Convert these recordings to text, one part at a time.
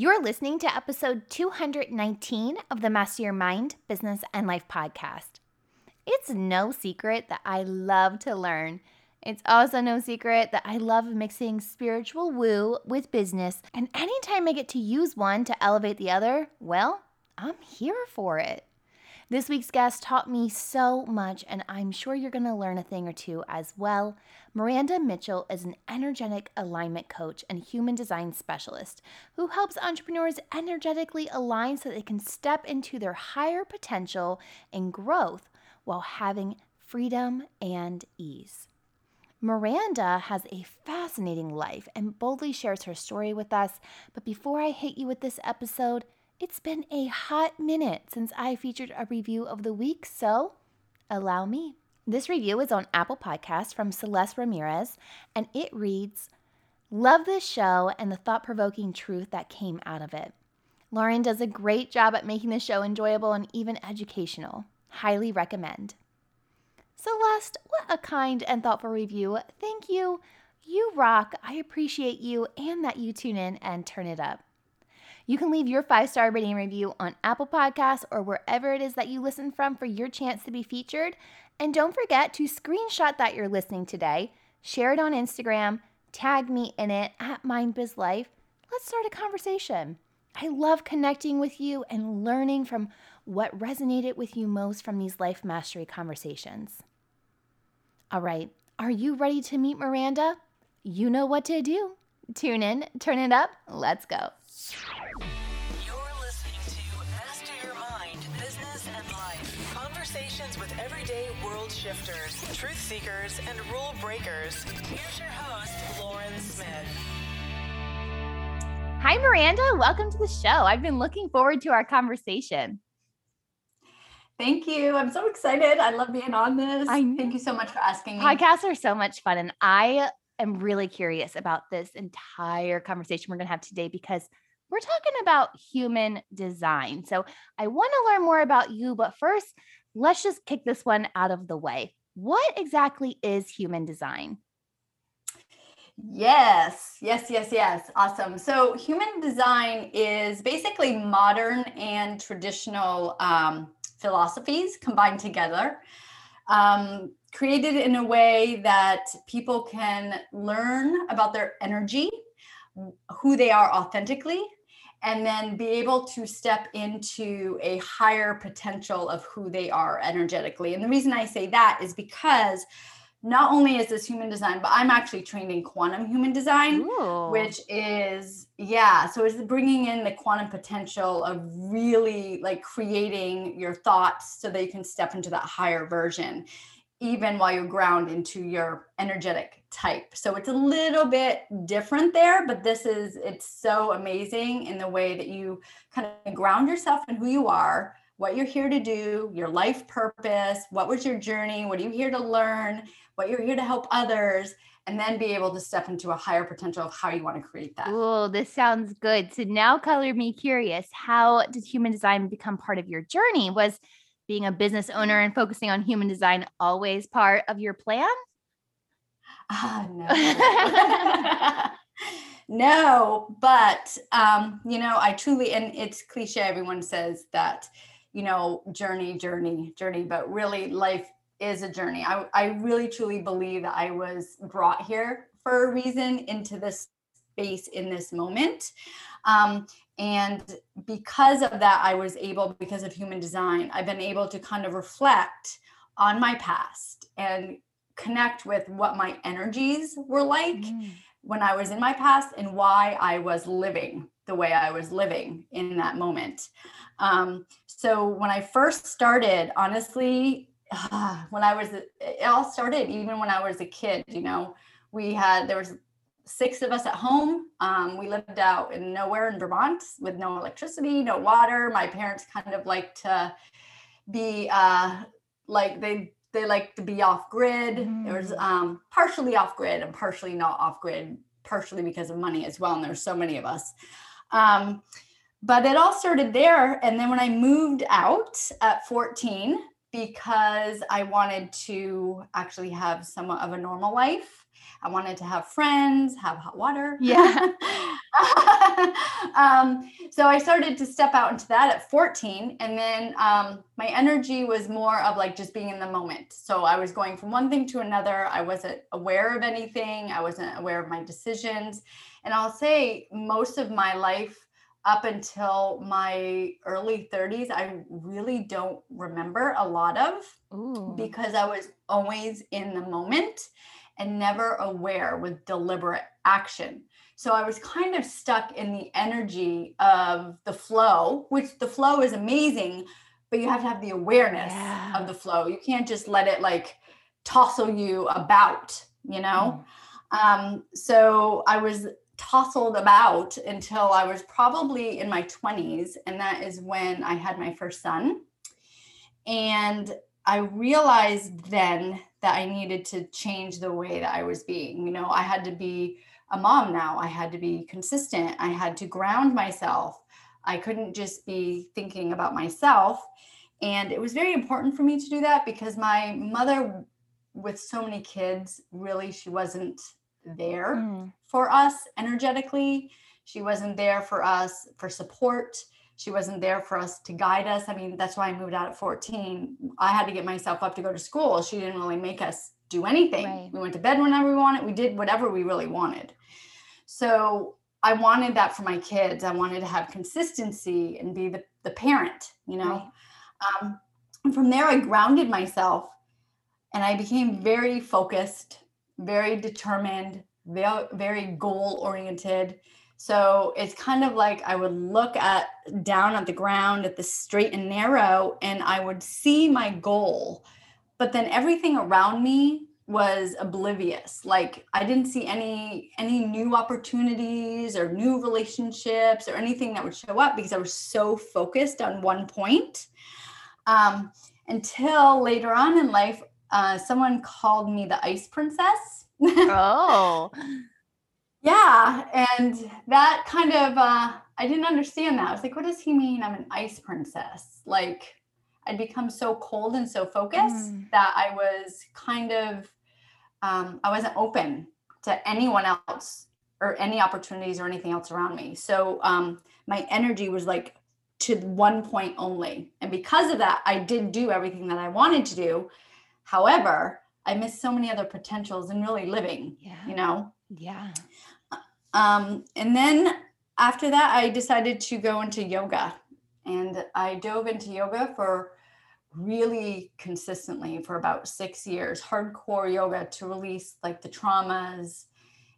You're listening to episode 219 of the Master Your Mind, Business, and Life podcast. It's no secret that I love to learn. It's also no secret that I love mixing spiritual woo with business, and anytime I get to use one to elevate the other, well, I'm here for it. This week's guest taught me so much, and I'm sure you're going to learn a thing or two as well. Miranda Mitchell is an energetic alignment coach and human design specialist who helps entrepreneurs energetically align so they can step into their higher potential and growth while having freedom and ease. Miranda has a fascinating life and boldly shares her story with us. But before I hit you with this episode, it's been a hot minute since I featured a review of the week, so allow me. This review is on Apple Podcasts from Celeste Ramirez, and it reads Love this show and the thought provoking truth that came out of it. Lauren does a great job at making the show enjoyable and even educational. Highly recommend. Celeste, what a kind and thoughtful review. Thank you. You rock. I appreciate you and that you tune in and turn it up. You can leave your five star rating review on Apple Podcasts or wherever it is that you listen from for your chance to be featured. And don't forget to screenshot that you're listening today, share it on Instagram, tag me in it at MindBizLife. Let's start a conversation. I love connecting with you and learning from what resonated with you most from these life mastery conversations. All right, are you ready to meet Miranda? You know what to do. Tune in, turn it up, let's go. Shifters, truth seekers, and rule breakers. Here's your host, Lauren Smith. Hi, Miranda. Welcome to the show. I've been looking forward to our conversation. Thank you. I'm so excited. I love being on this. I Thank you so much for asking me. Podcasts are so much fun. And I am really curious about this entire conversation we're going to have today because we're talking about human design. So I want to learn more about you, but first, let's just kick this one out of the way. What exactly is human design? Yes, yes, yes, yes. Awesome. So, human design is basically modern and traditional um, philosophies combined together, um, created in a way that people can learn about their energy, who they are authentically, and then be able to step into a higher potential of who they are energetically. And the reason I say that is because not only is this human design, but I'm actually trained in quantum human design, Ooh. which is, yeah, so it's bringing in the quantum potential of really like creating your thoughts so that you can step into that higher version even while you're ground into your energetic type. So it's a little bit different there, but this is it's so amazing in the way that you kind of ground yourself in who you are, what you're here to do, your life purpose, what was your journey, what are you here to learn, what you're here to help others, and then be able to step into a higher potential of how you want to create that. Oh, this sounds good. So now color me curious. How did human design become part of your journey? Was being a business owner and focusing on human design always part of your plan? Ah, no. no, but um, you know, I truly and it's cliche, everyone says that, you know, journey, journey, journey, but really life is a journey. I, I really truly believe that I was brought here for a reason into this space in this moment. Um, and because of that, I was able, because of human design, I've been able to kind of reflect on my past and connect with what my energies were like mm. when I was in my past and why I was living the way I was living in that moment. Um, so when I first started, honestly, when I was, it all started even when I was a kid, you know, we had, there was six of us at home. Um, we lived out in nowhere in Vermont with no electricity, no water. My parents kind of like to be uh, like they they like to be off grid. Mm. There was um, partially off grid and partially not off grid, partially because of money as well. And there's so many of us. Um, but it all started there. And then when I moved out at 14, because I wanted to actually have somewhat of a normal life I wanted to have friends, have hot water. Yeah. um, so I started to step out into that at 14. And then um, my energy was more of like just being in the moment. So I was going from one thing to another. I wasn't aware of anything, I wasn't aware of my decisions. And I'll say most of my life up until my early 30s, I really don't remember a lot of Ooh. because I was always in the moment and never aware with deliberate action. So I was kind of stuck in the energy of the flow, which the flow is amazing, but you have to have the awareness Yeah. of the flow. You can't just let it like tossle you about, you know? Um, so I was tousled about until I was probably in my 20s. And that is when I had my first son. And I realized then that I needed to change the way that I was being. You know, I had to be a mom now, I had to be consistent, I had to ground myself. I couldn't just be thinking about myself. And it was very important for me to do that because my mother, with so many kids, really, she wasn't there Mm. for us energetically. She wasn't there for us for support. She wasn't there for us to guide us. I mean, that's why I moved out at 14. I had to get myself up to go to school. She didn't really make us do anything. Right. We went to bed whenever we wanted. We did whatever we really wanted. So I wanted that for my kids. I wanted to have consistency and be the, the parent, you know. Um, and from there, I grounded myself and I became very focused, very determined, very, goal oriented. So it's kind of like I would look at down at the ground at the straight and narrow, and I would see my goal, but then everything around me was oblivious. Like I didn't see any any new opportunities or new relationships or anything that would show up because I was so focused on one point. Um, until later on in life, uh, someone called me the ice princess. Oh. Yeah, and that kind of uh I didn't understand that. I was like, what does he mean I'm an ice princess? Like I'd become so cold and so focused Mm. that I was kind of um I wasn't open to anyone else or any opportunities or anything else around me. So um my energy was like to one point only. And because of that, I did do everything that I wanted to do. However, I missed so many other potentials in really living, Yeah. you know. Yeah. Um, and then after that, I decided to go into yoga. And I dove into yoga for really consistently for about six years, hardcore yoga to release like the traumas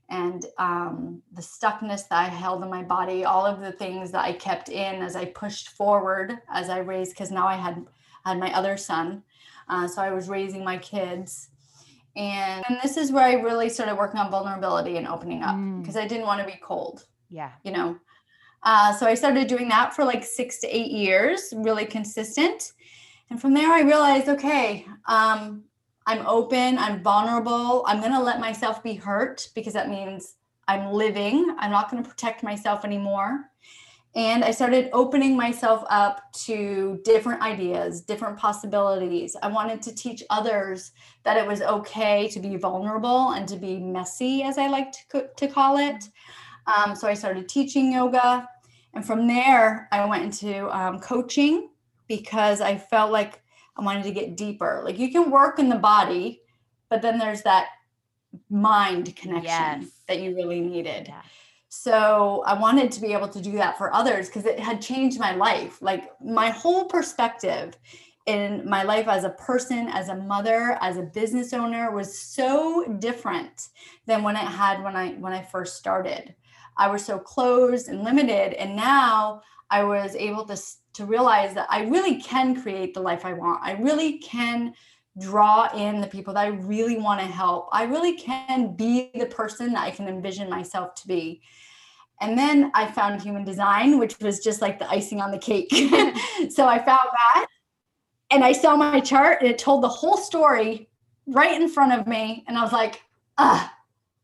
and um, the stuckness that I held in my body, all of the things that I kept in as I pushed forward, as I raised, because now I had had my other son. Uh, so I was raising my kids. And, and this is where I really started working on vulnerability and opening up Mm. because I didn't want to be cold, Yeah. you know. Uh, so I started doing that for like six to eight years, really consistent. And from there, I realized, okay, um, I'm open, I'm vulnerable, I'm going to let myself be hurt because that means I'm living. I'm not going to protect myself anymore. And I started opening myself up to different ideas, different possibilities. I wanted to teach others that it was okay to be vulnerable and to be messy, as I like to, to call it. Um, so I started teaching yoga. And from there, I went into um, coaching because I felt like I wanted to get deeper. Like you can work in the body, but then there's that mind connection Yes. that you really needed. Yeah. So I wanted to be able to do that for others because it had changed my life. Like my whole perspective in my life as a person, as a mother, as a business owner was so different than when it had when I when I first started. I was so closed and limited and now I was able to to realize that I really can create the life I want. I really can draw in the people that I really want to help. I really can be the person that I can envision myself to be. And then I found human design, which was just like the icing on the cake. so I found that and I saw my chart and it told the whole story right in front of me. And I was like, ah,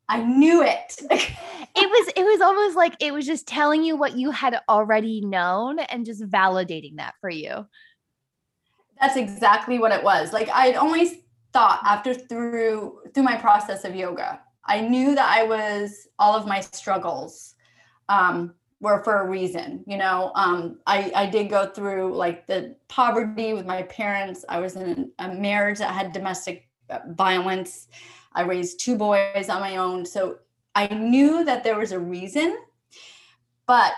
I knew it. It was it was almost like it was just telling you what you had already known and just validating that for you. That's exactly what it was. Like I had always thought after through through my process of yoga, I knew that I was all of my struggles um, were for a reason. You know, um, I I did go through like the poverty with my parents. I was in a marriage that had domestic uh, violence. I raised two boys on my own, so I knew that there was a reason, but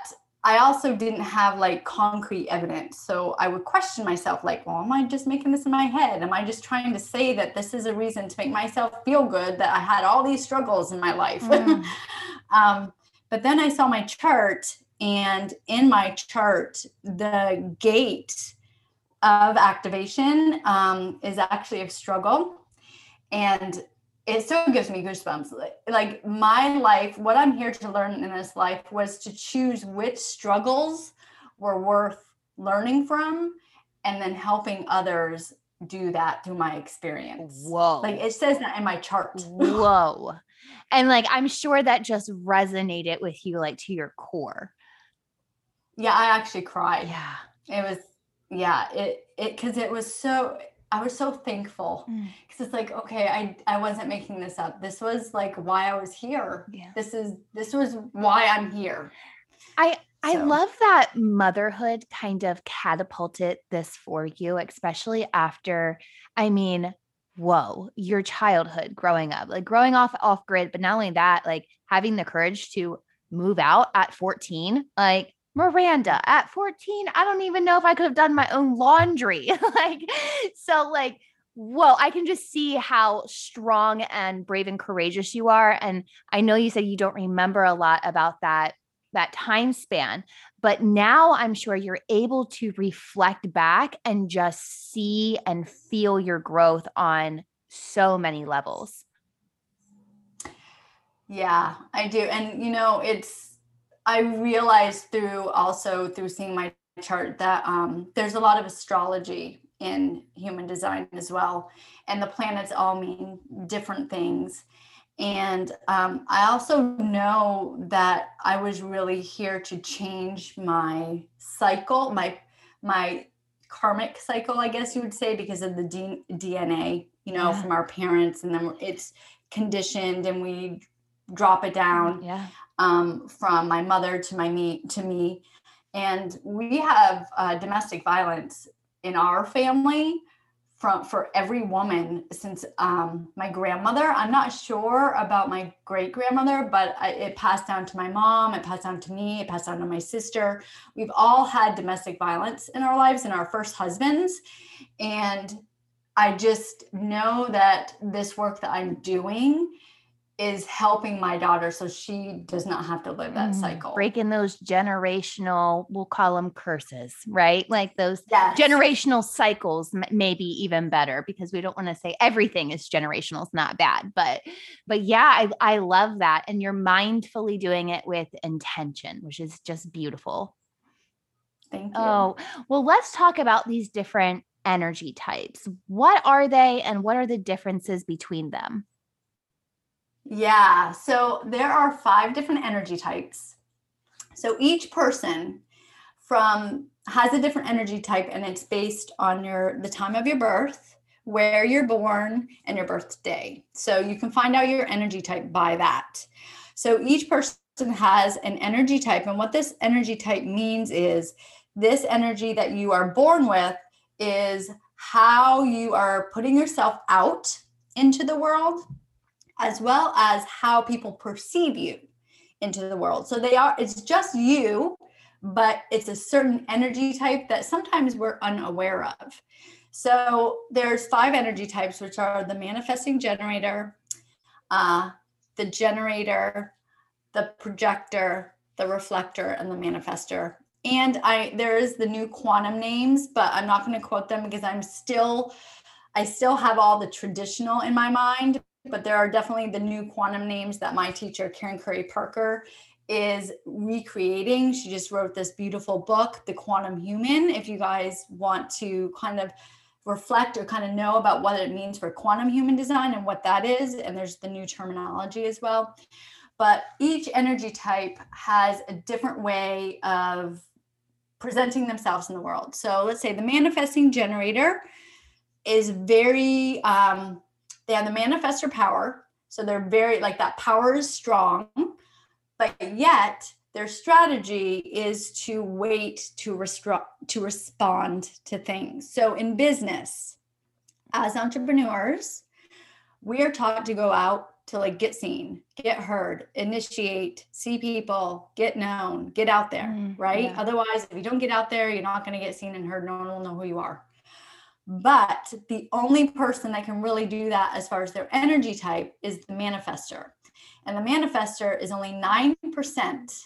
I also didn't have like concrete evidence. So I would question myself, like, well, am I just making this in my head? Am I just trying to say that this is a reason to make myself feel good that I had all these struggles in my life? Mm. um, but then I saw my chart, and in my chart, the gate of activation um, is actually a struggle. And it still gives me goosebumps. Like my life, what I'm here to learn in this life was to choose which struggles were worth learning from and then helping others do that through my experience. Whoa. Like it says that in my chart. Whoa. And like I'm sure that just resonated with you like to your core. Yeah, I actually cried. Yeah. It was yeah, it it cuz it was so I was so thankful because mm. it's like okay, I I wasn't making this up. This was like why I was here. Yeah. This is this was why I'm here. I so. I love that motherhood kind of catapulted this for you, especially after I mean, whoa, your childhood growing up, like growing off off grid, but not only that, like having the courage to move out at 14, like Miranda at 14, I don't even know if I could have done my own laundry. like, so, like, whoa, I can just see how strong and brave and courageous you are. And I know you said you don't remember a lot about that that time span but now i'm sure you're able to reflect back and just see and feel your growth on so many levels yeah i do and you know it's I realized through also through seeing my chart that um, there's a lot of astrology in human design as well, and the planets all mean different things. And um, I also know that I was really here to change my cycle, my my karmic cycle, I guess you would say, because of the D- DNA, you know, yeah. from our parents, and then it's conditioned, and we drop it down. Yeah um, from my mother to my me to me, and we have uh, domestic violence in our family from for every woman since um, my grandmother. I'm not sure about my great grandmother, but I, it passed down to my mom. It passed down to me. It passed down to my sister. We've all had domestic violence in our lives and our first husbands, and I just know that this work that I'm doing is helping my daughter so she does not have to live that mm, cycle. Breaking those generational, we'll call them curses, right? Like those yes. generational cycles, maybe even better because we don't want to say everything is generational is not bad, but but yeah, I I love that, and you're mindfully doing it with intention, which is just beautiful. Thank you. Oh well, let's talk about these different energy types. What are they, and what are the differences between them? Yeah. So there are five different energy types. So each person from has a different energy type and it's based on your the time of your birth, where you're born and your birthday. So you can find out your energy type by that. So each person has an energy type and what this energy type means is this energy that you are born with is how you are putting yourself out into the world as well as how people perceive you into the world. So they are, it's just you, but it's a certain energy type that sometimes we're unaware of. So there's five energy types, which are the manifesting generator, uh, the generator, the projector, the reflector, and the manifester. And I there is the new quantum names, but I'm not going to quote them because I'm still I still have all the traditional in my mind, but there are definitely the new quantum names that my teacher, Karen Curry Parker, is recreating. She just wrote this beautiful book, The Quantum Human. If you guys want to kind of reflect or kind of know about what it means for quantum human design and what that is, and there's the new terminology as well. But each energy type has a different way of presenting themselves in the world. So let's say the manifesting generator is very um, they have the manifestor power. So they're very like that power is strong, but yet their strategy is to wait to restru- to respond to things. So in business, as entrepreneurs, we are taught to go out to like get seen, get heard, initiate, see people, get known, get out there, Mm, right? yeah. Otherwise, if you don't get out there, you're not going to get seen and heard. No one will know who you are. But the only person that can really do that as far as their energy type is the manifester. And the manifester is only 9%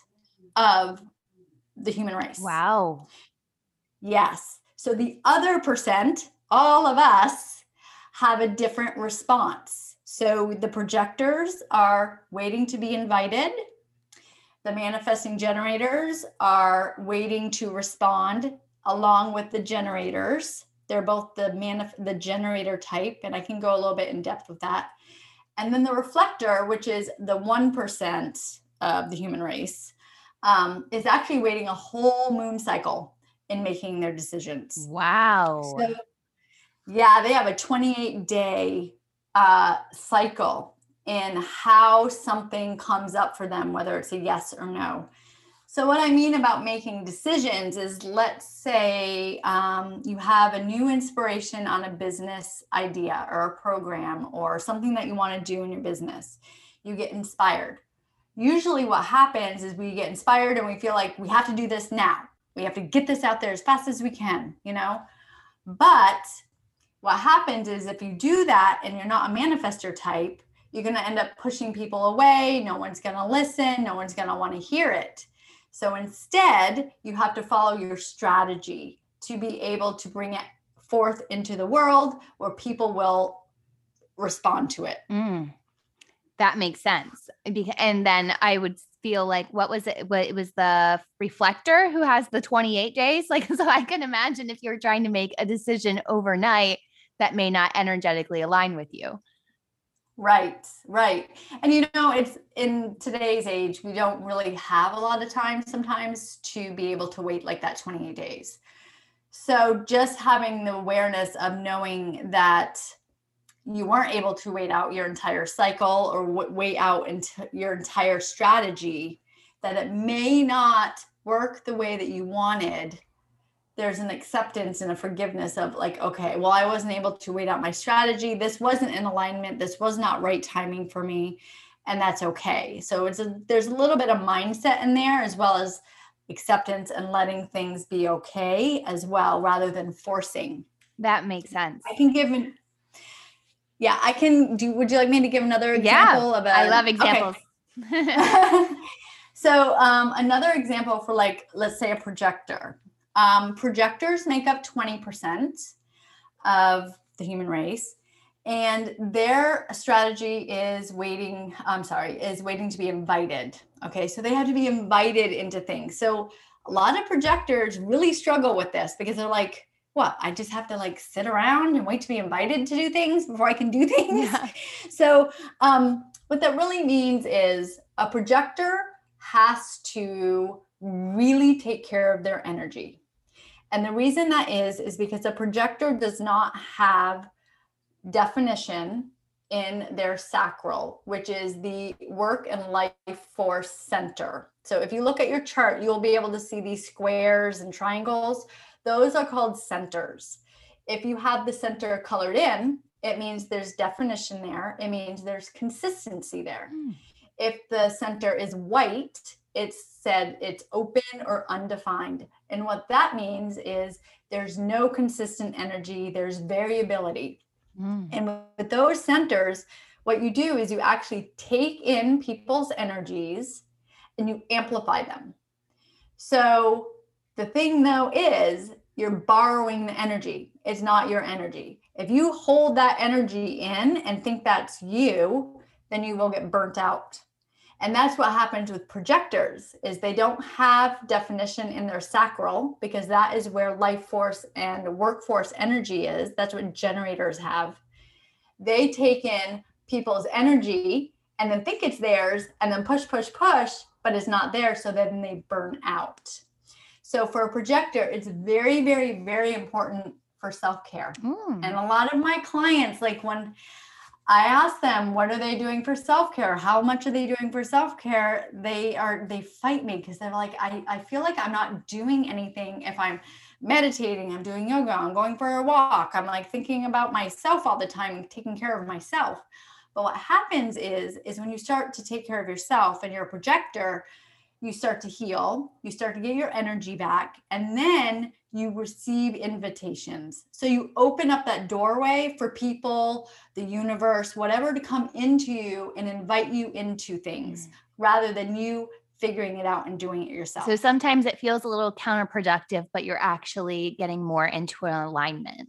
of the human race. Wow. Yes. So the other percent, all of us, have a different response. So the projectors are waiting to be invited. The manifesting generators are waiting to respond along with the generators. They're both the manif- the generator type, and I can go a little bit in depth with that. And then the reflector, which is the 1% of the human race, um, is actually waiting a whole moon cycle in making their decisions. Wow. So, yeah, they have a 28 day uh, cycle in how something comes up for them, whether it's a yes or no. So, what I mean about making decisions is let's say um, you have a new inspiration on a business idea or a program or something that you want to do in your business. You get inspired. Usually, what happens is we get inspired and we feel like we have to do this now. We have to get this out there as fast as we can, you know? But what happens is if you do that and you're not a manifester type, you're going to end up pushing people away. No one's going to listen. No one's going to want to hear it. So instead, you have to follow your strategy to be able to bring it forth into the world where people will respond to it. Mm. That makes sense. And then I would feel like, what was it? What it was the reflector who has the 28 days. Like, so I can imagine if you're trying to make a decision overnight that may not energetically align with you. Right, right. And you know, it's in today's age, we don't really have a lot of time sometimes to be able to wait like that 28 days. So just having the awareness of knowing that you weren't able to wait out your entire cycle or wait out into your entire strategy, that it may not work the way that you wanted there's an acceptance and a forgiveness of like okay well i wasn't able to wait out my strategy. This wasn't in alignment. This was not right timing for me. And that's okay. So it's a there's a little bit of mindset in there as well as acceptance and letting things be okay as well rather than forcing. That makes sense. i can give an yeah i can do would you like me to give another Yeah, example of a I love okay. examples. so um, another example for like let's say a projector um, projectors make up 20% of the human race and their strategy is waiting i'm sorry is waiting to be invited okay? So they have to be invited into things. So a lot of projectors really struggle with this because they're like what i just have to like sit around and wait to be invited to do things before i can do things? Yeah. so um, what that really means is a projector has to really take care of their energy and the reason that is is because a projector does not have definition in their sacral, which is the work and life force center. So if you look at your chart, you'll be able to see these squares and triangles. Those are called centers. If you have the center colored in, it means there's definition there. It means there's consistency there. Hmm. If the center is white, it's said it's open or undefined. And what that means is there's no consistent energy, there's variability. Mm. And with those centers, what you do is you actually take in people's energies and you amplify them. So the thing though is you're borrowing the energy. It's not your energy. If you hold that energy in and think that's you, then you will get burnt out. And that's what happens with projectors is they don't have definition in their sacral because that is where life force and workforce energy is. That's what generators have. They take in people's energy and then think it's theirs and then push push push but it's not there so then they burn out. So for a projector it's very very very important for self-care. Mm. And a lot of my clients, like when I ask them, what are they doing for self care? How much are they doing for self care? They are, they fight me because they're like, I, I feel like I'm not doing anything if I'm meditating, I'm doing yoga, I'm going for a walk. I'm like thinking about myself all the time, taking care of myself. But what happens is, is when you start to take care of yourself and you're a projector, you start to heal, you start to get your energy back, and then you receive invitations. So you open up that doorway for people, the universe, whatever to come into you and invite you into things mm. rather than you figuring it out and doing it yourself. So sometimes it feels a little counterproductive, but you're actually getting more into an alignment.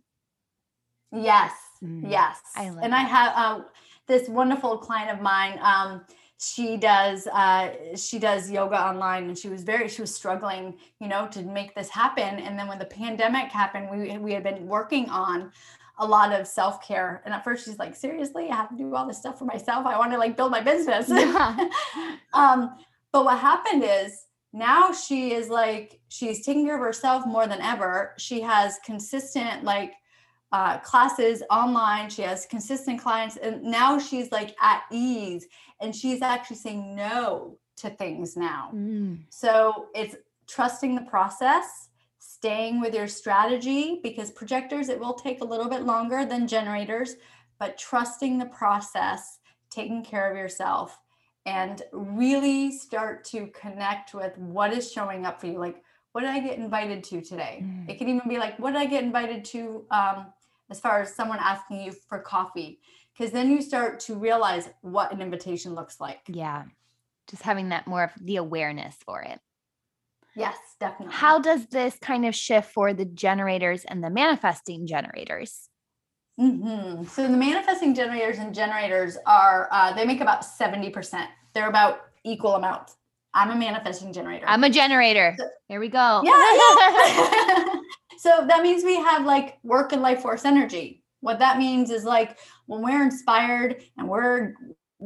Yes. Mm. Yes. I and that. I have um, this wonderful client of mine. Um, she does uh, she does yoga online and she was very she was struggling you know to make this happen. And then when the pandemic happened we we had been working on a lot of self-care. And at first she's like seriously? I have to do all this stuff for myself? I want to like build my business. Yeah. um, but what happened is now she is like she's taking care of herself more than ever. She has consistent like uh, classes online. She has consistent clients, and now she's like at ease and she's actually saying no to things now. Mm. So it's trusting the process, staying with your strategy because projectors, it will take a little bit longer than generators, but trusting the process, taking care of yourself, and really start to connect with what is showing up for you. Like, what did I get invited to today? Mm. It can even be like, what did I get invited to um, as far as someone asking you for coffee because then you start to realize what an invitation looks like. Yeah just having that more of the awareness for it. Yes definitely. How does this kind of shift for the generators and the manifesting generators? Mm-hmm. so the manifesting generators and generators are uh, they make about 70% they're about equal amounts. I'm a manifesting generator. I'm a generator. So, there we go. Yeah, yeah. So that means we have like work and life force energy. What that means is like when we're inspired and we're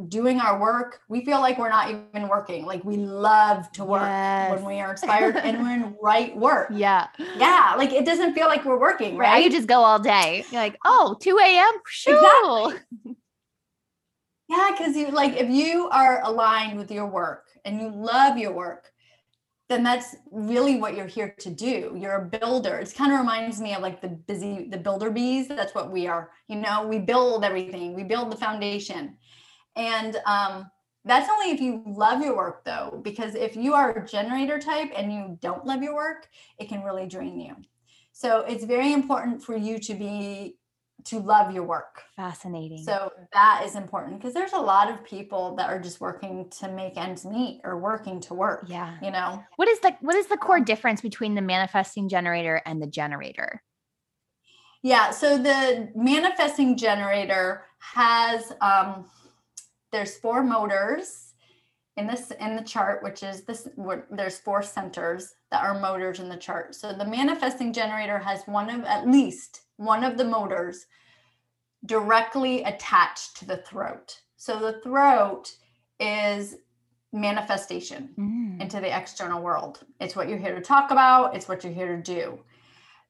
doing our work, we feel like we're not even working. Like we love to work yes. when we are inspired and we're in right work. Yeah. Yeah. Like it doesn't feel like we're working, right? right? You just go all day. You're like, oh, 2 a.m. Sure. Exactly. Yeah, because you like if you are aligned with your work and you love your work, then that's really what you're here to do. You're a builder. It kind of reminds me of like the busy, the builder bees. That's what we are. You know, we build everything, we build the foundation. And um, that's only if you love your work, though, because if you are a generator type and you don't love your work, it can really drain you. So it's very important for you to be to love your work. Fascinating. So that is important because there's a lot of people that are just working to make ends meet or working to work. Yeah. You know. What is the what is the core difference between the manifesting generator and the generator? Yeah, so the manifesting generator has um there's four motors in this in the chart which is this there's four centers that are motors in the chart. So the manifesting generator has one of at least one of the motors directly attached to the throat. So the throat is manifestation mm. into the external world. It's what you're here to talk about, it's what you're here to do.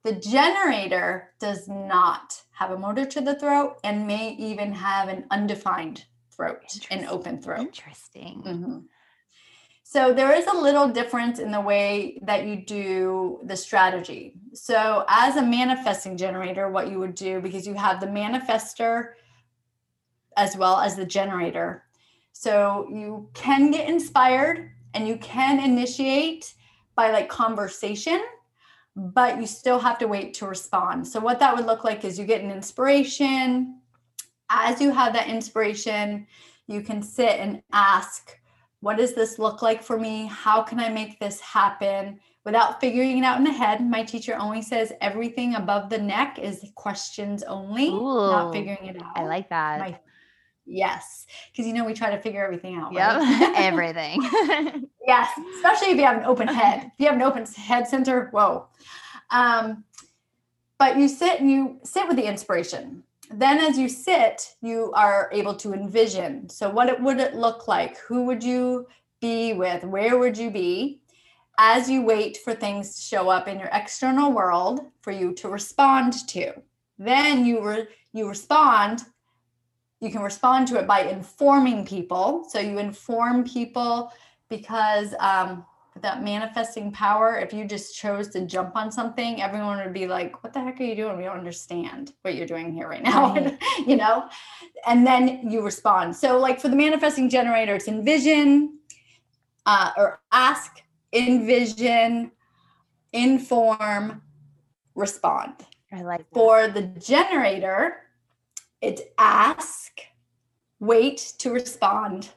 The generator does not have a motor to the throat and may even have an undefined throat, an open throat. Interesting. Mm-hmm. So there is a little difference in the way that you do the strategy. So as a manifesting generator, what you would do because you have the manifester as well as the generator. So you can get inspired and you can initiate by like conversation, but you still have to wait to respond. So what that would look like is you get an inspiration. As you have that inspiration, you can sit and ask what does this look like for me? How can I make this happen without figuring it out in the head? My teacher always says everything above the neck is questions only, Ooh, not figuring it out. I like that. My, yes, because you know we try to figure everything out. Yep, right? everything. yes, especially if you have an open head. If you have an open head center, whoa. Um, but you sit and you sit with the inspiration then as you sit you are able to envision. So what it, would it look like? Who would you be with? Where would you be? As you wait for things to show up in your external world for you to respond to. Then you re- you respond you can respond to it by informing people. So you inform people because um, that manifesting power, if you just chose to jump on something, everyone would be like, What the heck are you doing? We don't understand what you're doing here right now. Right. you know? And then you respond. So, like for the manifesting generator, it's envision uh, or ask, envision, inform, respond. I like that. For the generator, it's ask, wait to respond,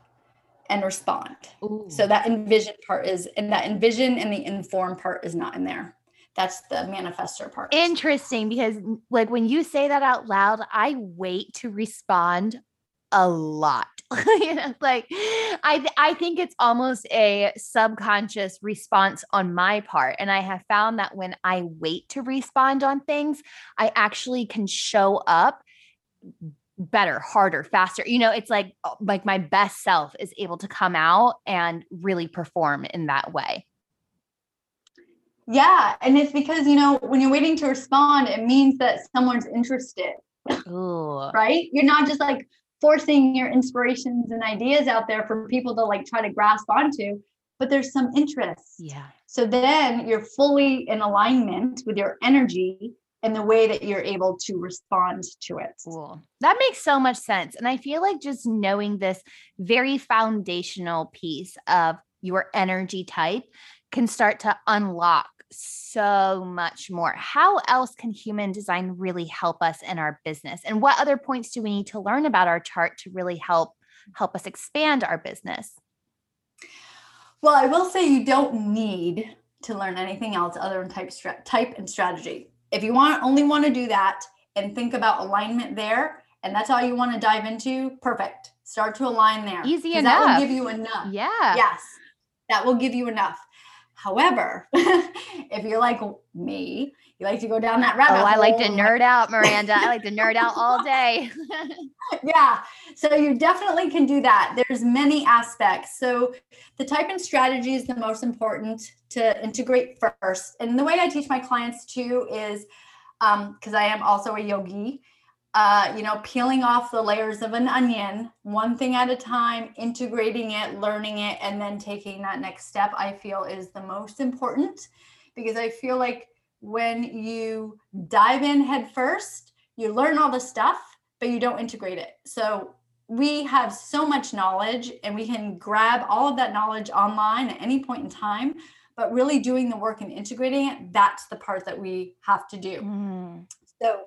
and respond. Ooh. So that envision part is, and that envision and the inform part is not in there. That's the manifestor part. Interesting because, like, when you say that out loud, I wait to respond a lot. you know, like I I think it's almost a subconscious response on my part and I have found that when I wait to respond on things, I actually can show up better, harder, faster. You know, it's like uh, like my best self is able to come out and really perform in that way. Yeah, and it's because you know when you're waiting to respond, it means that someone's interested. Ooh. Right? You're not just like forcing your inspirations and ideas out there for people to like try to grasp onto, but there's some interest. Yeah. So then you're fully in alignment with your energy and the way that you're able to respond to it. Cool. That makes so much sense. And I feel like just knowing this very foundational piece of your energy type can start to unlock so much more. How else can human design really help us in our business? And what other points do we need to learn about our chart to really help help us expand our business? Well, I will say you don't need to learn anything else other than type type and strategy. If you want only want to do that and think about alignment there, and that's all you want to dive into, perfect. Start to align there. Easy enough. That will give you enough. Yeah. Yes. That will give you enough. However, if you're like me, you like to go down that rabbit oh, hole. I like to nerd out, Miranda. I like to nerd out all day. yeah. So you definitely can do that. There's many aspects. So the type and strategy is the most important to integrate first. And the way I teach my clients too is because um, I am also a yogi uh, you know, peeling off the layers of an onion, one thing at a time, integrating it, learning it, and then taking that next step, I feel is the most important because I feel like when you dive in head first, you learn all the stuff, but you don't integrate it. So we have so much knowledge and we can grab all of that knowledge online at any point in time but really doing the work and integrating it that's the part that we have to do mm. so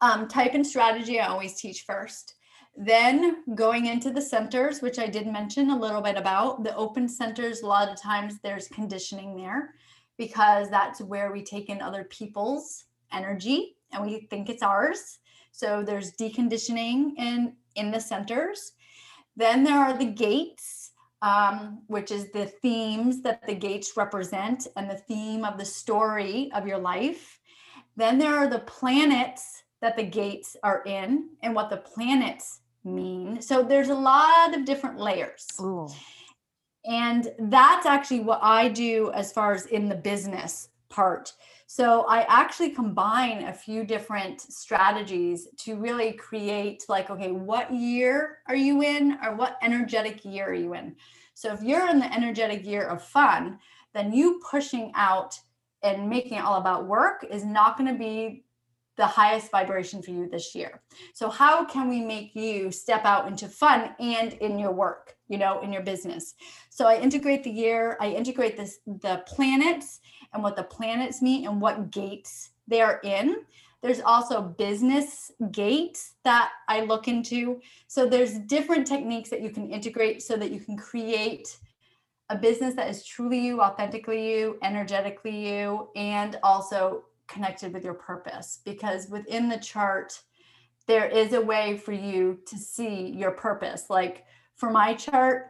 um, type and strategy, I always teach first. Then going into the centers, which I did mention a little bit about, the open centers, a lot of times there's conditioning there because that's where we take in other people's energy and we think it's ours. So there's deconditioning in in the centers. Then there are the gates, um, which is the themes that the gates represent and the theme of the story of your life. Then there are the planets that the gates are in and what the planets mean. So there's a lot of different layers. Ooh. And that's actually what I do as far as in the business part. So I actually combine a few different strategies to really create like, okay, what year are you in or what energetic year are you in? So if you're in the energetic year of fun, then you pushing out and making it all about work is not going to be the highest vibration for you this year. So how can we make you step out into fun and in your work, you know, in your business? So I integrate the year, I integrate this the planets and what the planets mean and what gates they are in. There's also business gates that I look into. So there's different techniques that you can integrate so that you can create a business that is truly you, authentically you, energetically you, and also connected with your purpose because within the chart there is a way for you to see your purpose. Like for my chart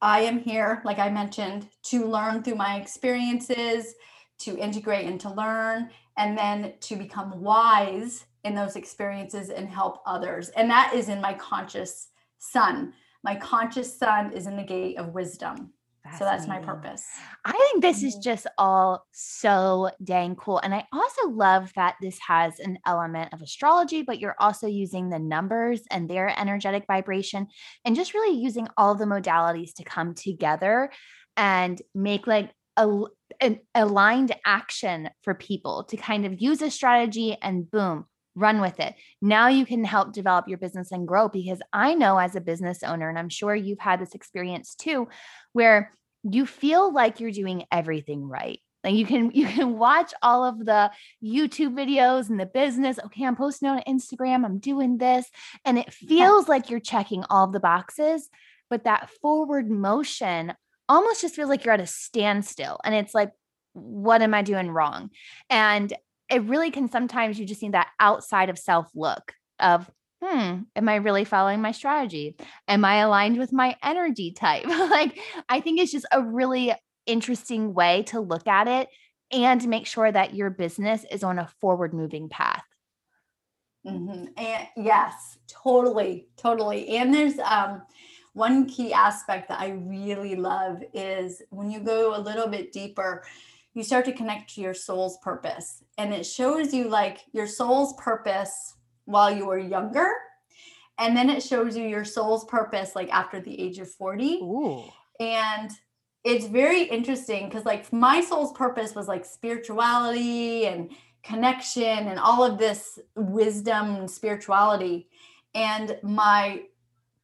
i am here like i mentioned to learn through my experiences to integrate and to learn and then to become wise in those experiences and help others. And that is in my conscious sun. My conscious sun is in the gate of wisdom So that's my purpose. I think this is Mhm. just all so dang cool. And I also love that this has an element of astrology, but you're also using the numbers and their energetic vibration and just really using all the modalities to come together and make like a, an aligned action for people to kind of use a strategy and boom, run with it. Now you can help develop your business and grow because I know as a business owner, and I'm sure you've had this experience too, where you feel like you're doing everything right. Like you can you can watch all of the YouTube videos and the business. Okay, I'm posting on Instagram, I'm doing this, and it feels like you're checking all the boxes, but that forward motion almost just feels like you're at a standstill and it's like what am I doing wrong? And it really can sometimes you just need that outside of self look of hmm, am I really following my strategy? Am I aligned with my energy type? like, I think it's just a really interesting way to look at it and make sure that your business is on a forward moving path. hmm And yes, totally, totally. And there's um one key aspect that I really love is when you go a little bit deeper, you start to connect to your soul's purpose. And it shows you like your soul's purpose while you were younger. And then it shows you your soul's purpose like after the age of 40. Ooh. and it's very interesting because like my soul's purpose was like spirituality and connection and all of this wisdom and spirituality and my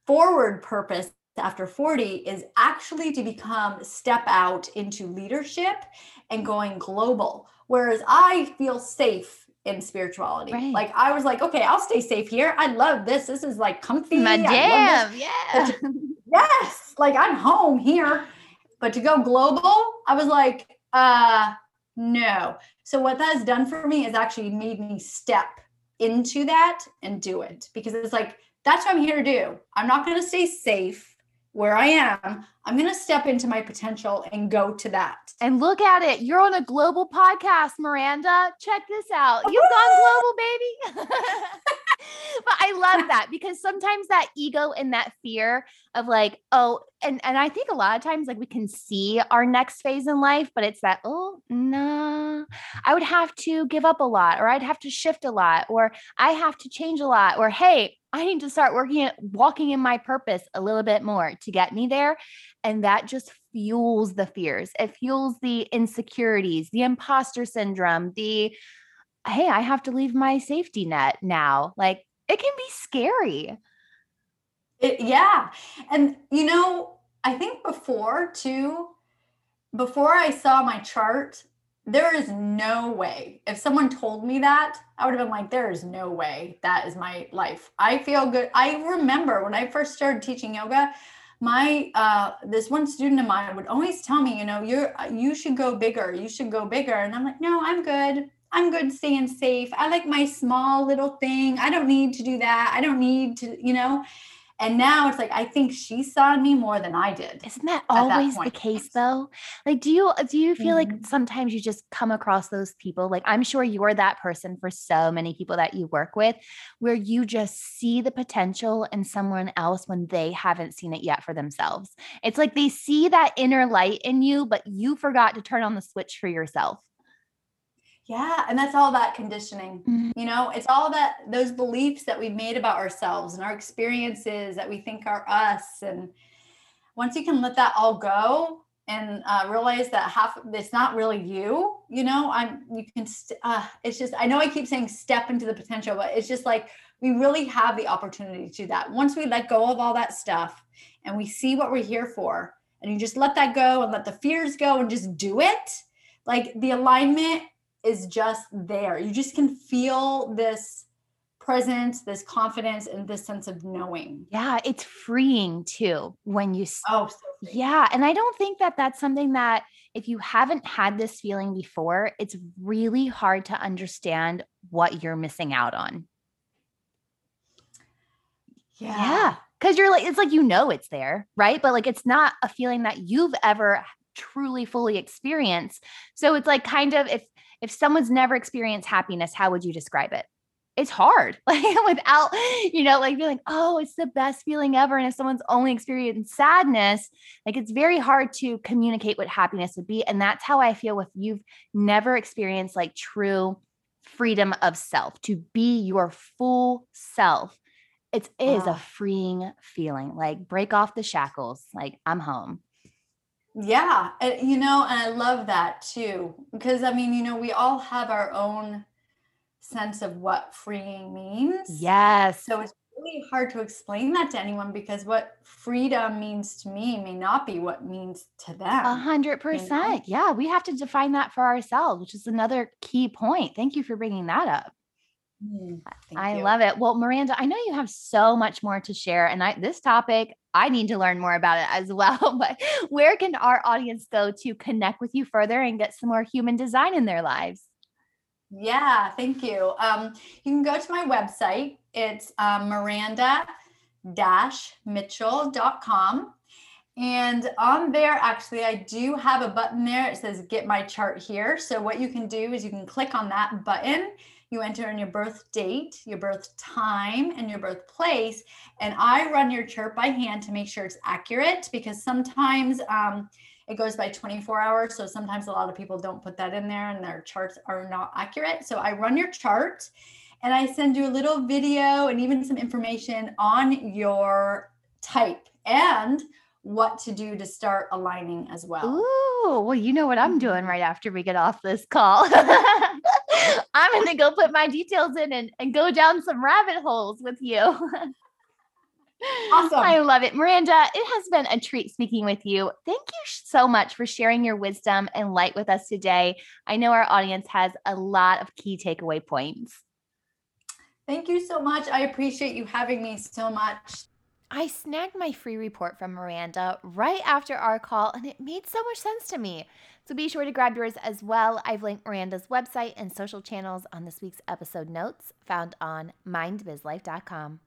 forward purpose after 40 is actually to become step out into leadership and going global whereas i feel safe in spirituality. Right. like i was like okay i'll stay safe here. I love this. This is like comfy. My Madame, yeah. yes like i'm home here. But to go global i was like uh no. So what that has done for me is actually made me step into that and do it because it's like that's what i'm here to do. I'm not going to stay safe where i am i'm going to step into my potential and go to that And look at it. You're on a global podcast, Miranda. Check this out. You've gone global, baby. but I love that because sometimes that ego and that fear of like, oh, and and I think a lot of times like we can see our next phase in life, but it's that, oh, no, I would have to give up a lot, or I'd have to shift a lot, or I have to change a lot, or hey, I need to start working at walking in my purpose a little bit more to get me there. And that just fuels the fears. It fuels the insecurities, the imposter syndrome, the hey, I have to leave my safety net now. Like it can be scary. It, yeah. And, you know, I think before too, before I saw my chart, there is no way. If someone told me that, I would have been like, there is no way that is my life. I feel good. I remember when I first started teaching yoga, my uh this one student of mine would always tell me, you know, you're you should go bigger, you should go bigger. And I'm like, no, I'm good. I'm good staying safe. I like my small little thing. I don't need to do that. I don't need to, you know. And now it's like I think she saw me more than I did. Isn't that that always the case though? Like do you do you feel like Mhm. sometimes you just come across those people? Like I'm sure you're that person for so many people that you work with where you just see the potential in someone else when they haven't seen it yet for themselves. It's like they see that inner light in you but you forgot to turn on the switch for yourself. Yeah, and that's all that conditioning. Mhm. You know, it's all that those beliefs that we've made about ourselves and our experiences that we think are us. And once you can let that all go and uh, realize that half it's not really you, you know, I'm you can. St- uh, it's just I know I keep saying step into the potential, but it's just like we really have the opportunity to do that once we let go of all that stuff and we see what we're here for, and you just let that go and let the fears go and just do it. Like the alignment is just there. You just can feel this presence, this confidence, and this sense of knowing. Yeah, it's freeing too when you Oh, so. Yeah. And I don't think that that's something that if you haven't had this feeling before, it's really hard to understand what you're missing out on. Yeah. yeah. Cause you're like, it's like, you know, it's there. Right. But like, it's not a feeling that you've ever truly fully experienced. So it's like kind of if, if someone's never experienced happiness, how would you describe it? it's hard like without you know like being like oh it's the best feeling ever and if someone's only experienced sadness like it's very hard to communicate what happiness would be and that's how i feel with you've never experienced like true freedom of self to be your full self. It is a freeing feeling like break off the shackles like i'm home yeah you know and i love that too because i mean you know we all have our own sense of what freeing means. Yes. So it's really hard to explain that to anyone because what freedom means to me may not be what means to them. A hundred percent. Yeah, we have to define that for ourselves, which is another key point. Thank you for bringing that up. Mm, I you. love it. Well, Miranda, I know you have so much more to share, and I this topic I need to learn more about it as well. But where can our audience go to connect with you further and get some more human design in their lives? Yeah, thank you. Um, you can go to my website. It's um, miranda-mitchell.com. And on there, actually, I do have a button there. It says get my chart here. So what you can do is you can click on that button. You enter in your birth date, your birth time, and your birthplace. And I run your chart by hand to make sure it's accurate because sometimes um, it goes by 24 hours. So sometimes a lot of people don't put that in there and their charts are not accurate. So I run your chart and I send you a little video and even some information on your type and what to do to start aligning as well. Ooh, well, you know what I'm doing mm-hmm. right after we get off this call. I'm going to go put my details in and, and go down some rabbit holes with you. Awesome. I love it. Miranda, it has been a treat speaking with you. Thank you so much for sharing your wisdom and light with us today. I know our audience has a lot of key takeaway points. Thank you so much. I appreciate you having me so much. I snagged my free report from Miranda right after our call, and it made so much sense to me. So be sure to grab yours as well. I've linked Miranda's website and social channels on this week's episode notes found on mindbizlife.com.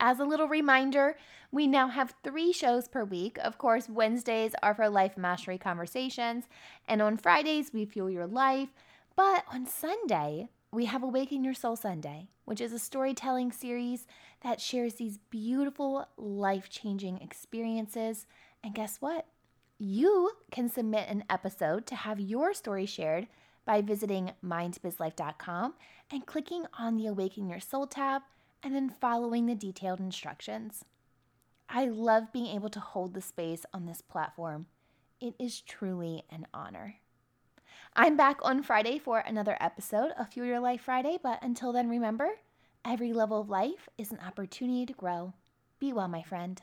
As a little reminder, we now have three shows per week. Of course, Wednesdays are for life mastery conversations, and on Fridays, we fuel your life. But on Sunday, we have Awaken Your Soul Sunday, which is a storytelling series that shares these beautiful, life changing experiences. And guess what? You can submit an episode to have your story shared by visiting mindbizlife.com and clicking on the Awaken Your Soul tab and then following the detailed instructions. I love being able to hold the space on this platform. It is truly an honor. I'm back on Friday for another episode of Fuel Your Life Friday, but until then, remember every level of life is an opportunity to grow. Be well, my friend.